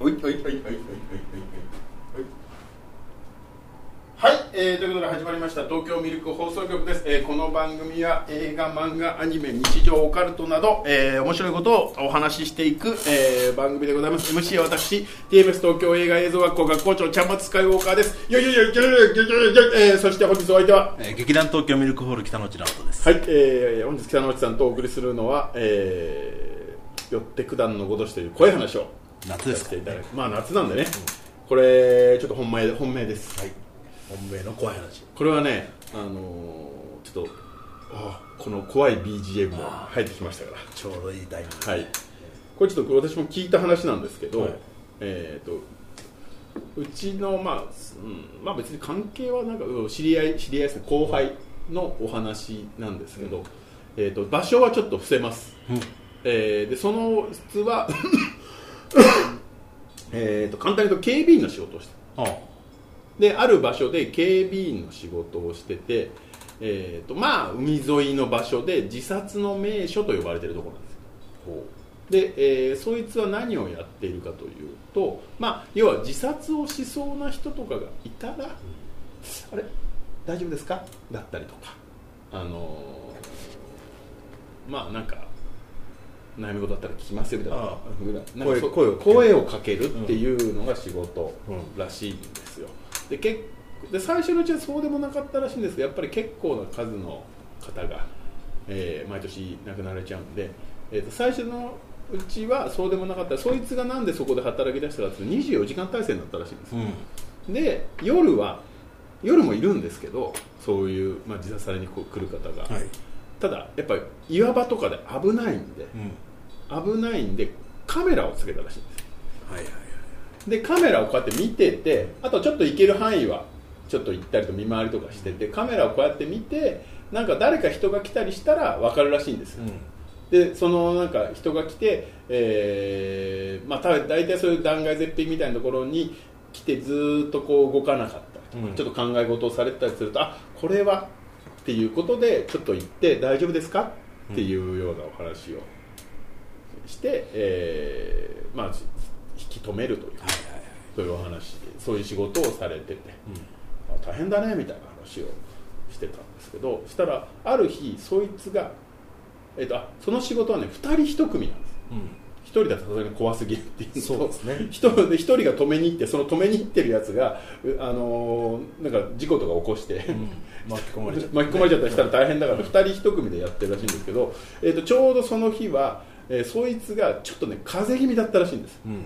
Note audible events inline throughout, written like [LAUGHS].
はいはいはいはいはいはいはいはい、えー、ということで始まりました東京ミルク放送局です、えー、この番組は映画漫画アニメ日常オカルトなど、えー、面白いことをお話ししていく、えー、番組でございます。MC は私 TMS 東京映画映像学校学校長ちゃんまつスカイウォーカーです。よいよいよいよいよいよいよいよえー、そして本日お相手は、えー、劇団東京ミルクホール北野内直人ですはい、えー、本日北野内さんとお送りするのは、えー、よって九段のごとしという怖い話を夏ですか、ね、まあ夏なんでね、うん、これちょっと本命本命です。はい。本命の怖い話。これはねあのー、ちょっとあこの怖い BGM も入ってきましたから。ちょうどいいタイミング。はい。これちょっと私も聞いた話なんですけど、はい、えっ、とうちのまあ、うん、まあ別に関係はなんか知り合い知り合いですね。後輩のお話なんですけど、うん、えーと、場所はちょっと伏せます、うん、えー、でその質は [LAUGHS] えと簡単に言うと警備員の仕事をして。ああ。である場所で警備員の仕事をしてて、えーとまあ、海沿いの場所で自殺の名所と呼ばれているところなんですで、えー、そいつは何をやっているかというと、まあ、要は自殺をしそうな人とかがいたら、うん、あれ？大丈夫ですか？だったりとか。あのー、まあなんか悩み事だったら聞きますよみたいな声声声をかけるっていうのが仕事らしいんですよ、でけで最初のうちはそうでもなかったらしいんですけどやっぱり結構な数の方が、えー、毎年亡くなられちゃうんで、えー、と最初のうちはそうでもなかったそいつがなんでそこで働き出したかって24時間体制になったらしいんです、うん、で夜は夜もいるんですけどそういう、まあ、自殺されに来る方が、はい、ただやっぱり岩場とかで危ないんで、うん、危ないんでカメラをつけたらしいんです、はいはいでカメラをこうやって見ててあとちょっと行ける範囲はちょっと行ったりと見回りとかしててカメラをこうやって見てなんか誰か人が来たりしたら分かるらしいんですよ、うん。でそのなんか人が来て、えーまあ、大体そういう断崖絶壁みたいなところに来てずっとこう動かなかった。りとか、うん、ちょっと考え事をされてたりするとあこれはっていうことでちょっと行って大丈夫ですか？っていうようなお話をして、えーまあ、引き止めるという、はいはいはい、そういうお話そういう仕事をされてて、うん、大変だねみたいな話をしてたんですけどしたらある日そいつが、えーと、あその仕事はね2人1組なんです、うん、1人だとさすがに怖すぎるっていうそうですね。1, 人1人が止めに行ってその止めに行ってるやつが、あのー、なんか事故とか起こして、うん、巻き込まれちゃった、[LAUGHS] 巻き込まれちゃったりしたら大変だから2人1組でやってるらしいんですけど、えーと、ちょうどその日は、えー、そいつがちょっとね風邪気味だったらしいんです、うん。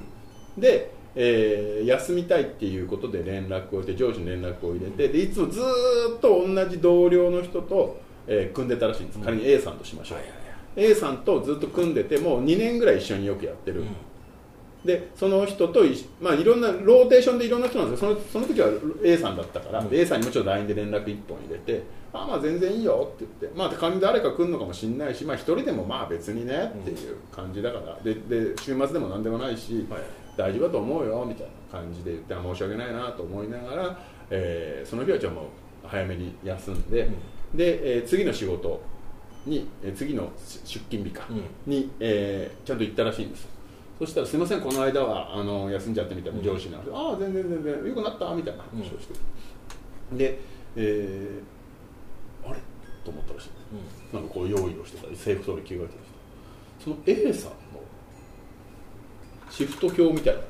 で、えー、休みたいっていうことで連絡をして上司に連絡を入れてでいつもずっと同じ同僚の人と、えー、組んでたらしいんです、仮に A さんとしましょう、はいはいはい、A さんとずっと組んでてもう2年ぐらい一緒によくやってる、うんでその人とまあ、いろんなローテーションでいろんな人なんですけどそのその時は A さんだったから、うん、A さんにもちろん LINE で連絡1本入れてあまあ全然いいよって言って、まあ、仮に誰か来るのかもしれないし、まあ、1人でもまあ別にねっていう感じだから、でで週末でも何でもないし、はい。大丈夫だと思うよみたいな感じで言って申し訳ないなと思いながら、えー、その日はじゃあもう早めに休んで、うん、で、えー、次の仕事に、えー、次の出勤日かに、うん、えー、ちゃんと行ったらしいんですそしたら「すみませんこの間はあの休んじゃって」みたいな上司なんで「うん、ああ全然全然よくなった」みたいな話をして、うん、で、えー、あれ？と思ったらしい、うん、なんかこう用意をしてたり制服装に着替えてたりその A さんシフト表みたいなのがあ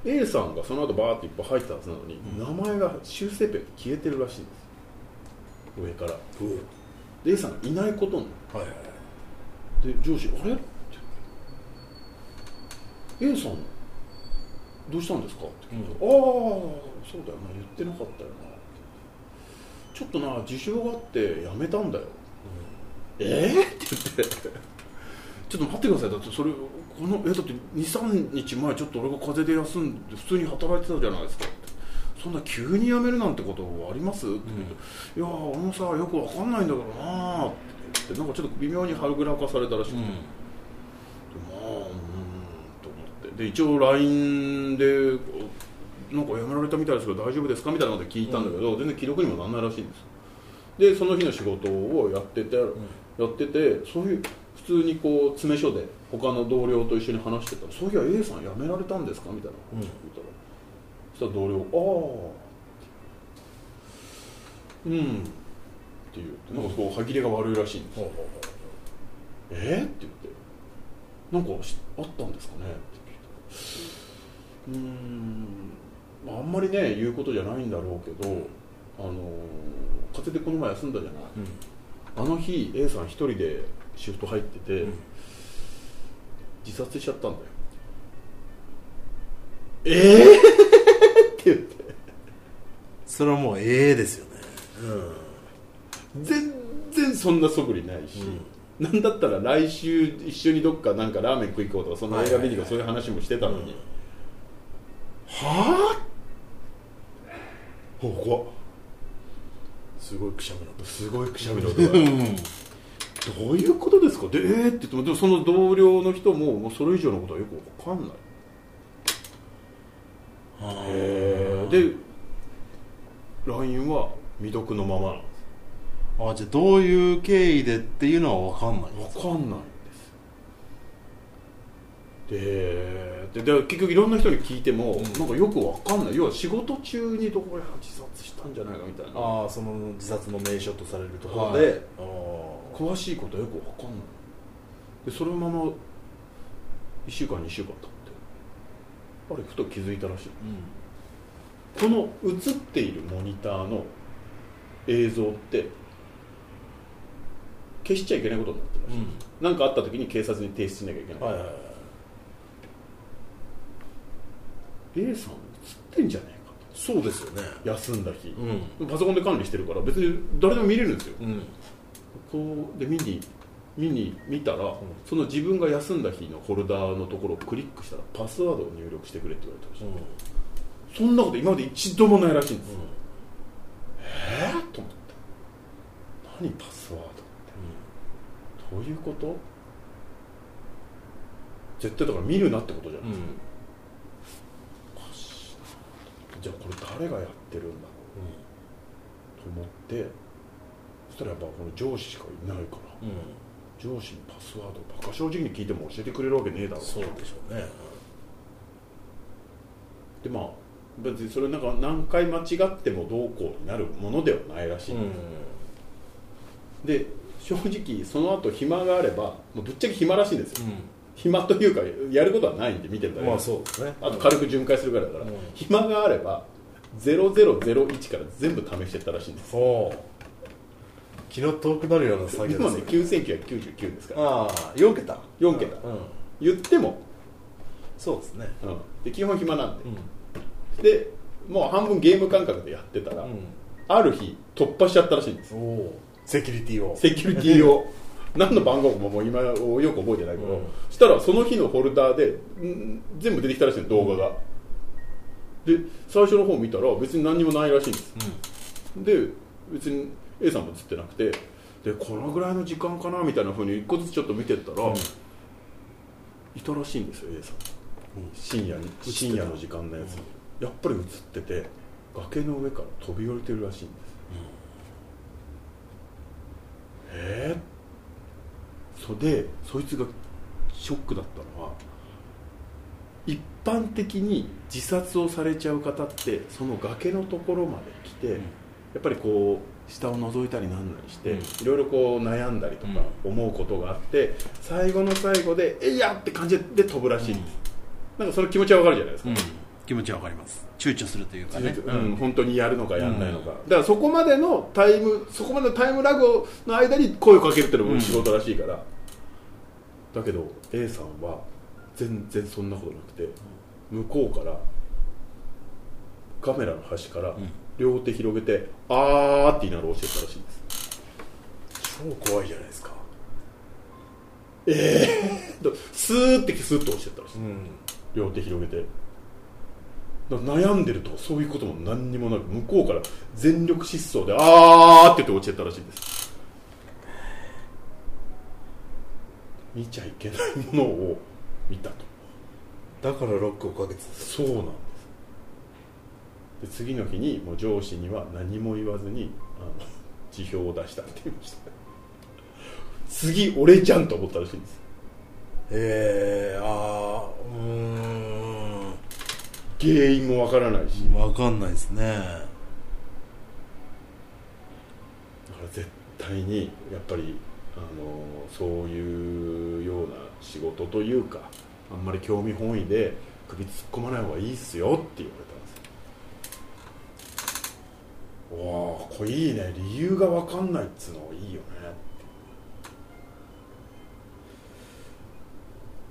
って、うん、A さんがその後バーっていっぱい入ったはずなのに、うん、名前が修正ペン消えてるらしいんです。上から、うん、で A さんがいないことになる、はいはい、で上司「あれ?」って「A さんどうしたんですか?」って聞いて、うん、ああそうだよな言ってなかったよな」ちょっとな事情があって辞めたんだよ、うん、え？ー、って言って。ちょっと待ってください。だってそれこのえだって23日前ちょっと俺が風邪で休んで普通に働いてたじゃないですか。そんな急に辞めるなんてことあります?」って言って「いや俺もさよく分かんないんだからな」って言って。なんかちょっと微妙に春ぐらかされたらしくて、うん、でまあうんと思ってで一応 LINE でなんか辞められたみたいですけど大丈夫ですかみたいなことで聞いたんだけど、うん、全然記録にもなんないらしいんですでその日の仕事をやってて、うん、やっててそういう普通にこう詰め所で他の同僚と一緒に話してたら「そういや A さん辞められたんですか?」みたいな話を聞いたら、そしたら同僚「ああ」うん。って言ってなんかこう歯切れが悪いらしいんですよ、えー、って言って「なんかしあったんですかね?」って。聞いたら「うーん。まああんまりね言うことじゃないんだろうけどあの風邪でこの前休んだじゃない、あの日 A さん一人でシフト入ってて、うん。自殺しちゃったんだよ。ええって言ってそれはもうええですよね。全然そんな素振りないし、なんだったら来週一緒にどっかなんかラーメン食い行こうとかそんな映画見に行こうそういう話もしてたのに、はあ。ここすごいくしゃみの音すごいくしゃみの音どういうことですか？でえー、って言ってもその同僚の人ももうそれ以上のことはよくわかんない。へえで LINE は未読のまま。あじゃあどういう経緯でっていうのは分かんない。わかんないんです。ででで結局いろんな人に聞いても、うん。なんかよくわかんない。要は仕事中にどこや自殺したんじゃないかみたいな。ああその自殺の名所とされるところで、はい。あ詳しいことはよくわかんない。でそのまま1週間2週間経って。あれふと気づいたらしい。ーうん。この映っているモニターの映像って消しちゃいけないことになってるらしい、なんかあった時に警察に提出しなきゃいけない、はいはいはい。A さん映ってんじゃねえかそうですよね。と休んだ日、うん。パソコンで管理してるから別に誰でも見れるんですよ。うん。こうで見に見に見たら、その自分が休んだ日のフォルダーのところをクリックしたらパスワードを入力してくれって言われてました、そんなこと今まで一度もないらしいんです、えー、と思った何パスワード？どういうこと？絶対だから見るなってことじゃない、うん。うんじゃあこれ誰がやってるんだろう？と思って。そしたらやっぱこの上司しかいないから。うん。上司にパスワードバカ正直に聞いても教えてくれるわけねえだろうそうでしょうね。でまあ別にそれなんか何回間違ってもどうこうになるものではないらしい、うん。で正直その後暇があればもうぶっちゃけ暇らしいんですよ、う暇というかやることはないんで見てるだけんまあでそうですね。あと軽く巡回するぐらいだから、うん。暇があれば0001から全部試してったらしいんです。気の遠くなるような作業今ねです9999ですから。ああ4桁。4桁。うん。言っても、そうですね。うん、で基本暇なんで。うん。でもう半分ゲーム感覚でやってたら、うある日突破しちゃったらしいんです。んおおセキュリティを。セキュリティを。[LAUGHS] 何の番号ももう今よく覚えてないけど、うん。したらその日のフォルダーでん全部出てきたらしいの動画が、で最初の方見たら別に何にもないらしいんです。で別に A さんも映ってなくてでこのぐらいの時間かなみたいなふうに一個ずつちょっと見てったら、うん。いたらしいんですよ A さん。うん。深夜に深夜の時間のやつ、やっぱり映ってて崖の上から飛び降りてるらしいんです、えー、それでそいつがショックだったのは一般的に自殺をされちゃう方ってその崖のところまで来て、やっぱりこう下を覗いたりなんなりして、うん。いろいろこう悩んだりとか思うことがあって、最後の最後で「えいや!」って感じで飛ぶらしいんです、なんかその気持ちはわかるじゃないですか、うん気持ちはわかります。躊躇するというかね。うん、本当にやるのかやらないのか、だからそこまでのタイムそこまでのタイムラグの間に声をかけるっていうのも仕事らしいから、だけど A さんは全然そんなことなくて向こうからカメラの端からん。両手広げて「あー」って言いながら教えたらしいんです。超怖いじゃないですか。だスーってスーッと教えたらしい、うん。両手広げて悩んでるとかそういうことも何にもなく向こうから全力疾走で「あー」って言って落ちてたらしいです。見ちゃいけないものを見たと。だからロックをかけてた。そうなんです。で次の日にもう上司には何も言わずにあの [LAUGHS] 辞表を出したって言いました。次俺じゃんと思ったらしいんです。えー、あーうーん原因もわからないし。分かんないですね。だから絶対にやっぱりあのそういうような仕事というかあんまり興味本位で首突っ込まない方がいいっすよって言われたんですよ。わあこれいいね。理由が分かんないっつうのいいよね。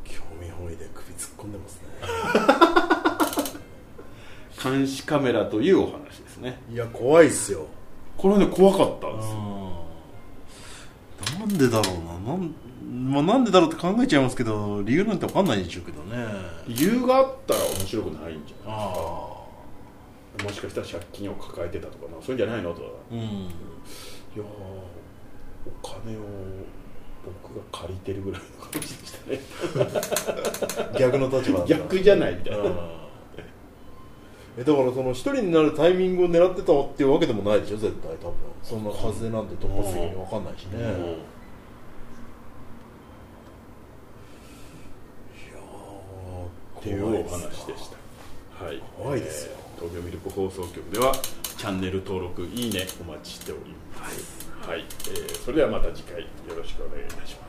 興味本位で首突っ込んでますね [LAUGHS] 監視カメラというお話ですね。いや怖いっすよ。これはね怖かったんですよ。なんでだろうな。なん,、まあ、なんでだろうって考えちゃいますけど理由なんて分かんないでしょうけどね。理由があったら面白くないんじゃない？あもしかしたら借金を抱えてたとかなそういうんじゃないのと。あうん。いやーお金を僕が借りてるぐらいの感じでしたね。[LAUGHS] 逆の立場 [LAUGHS] 逆じゃないみたいなえだからその一人になるタイミングを狙ってたっていうわけでもないでしょ？絶対多分。そんな風なんて突発的に分かんないしね、いやーっていうお話でした。はい。怖いですよ。えー東京ミルク放送局ではチャンネル登録いいねお待ちしております。はい、えーそれではまた次回よろしくお願いいたします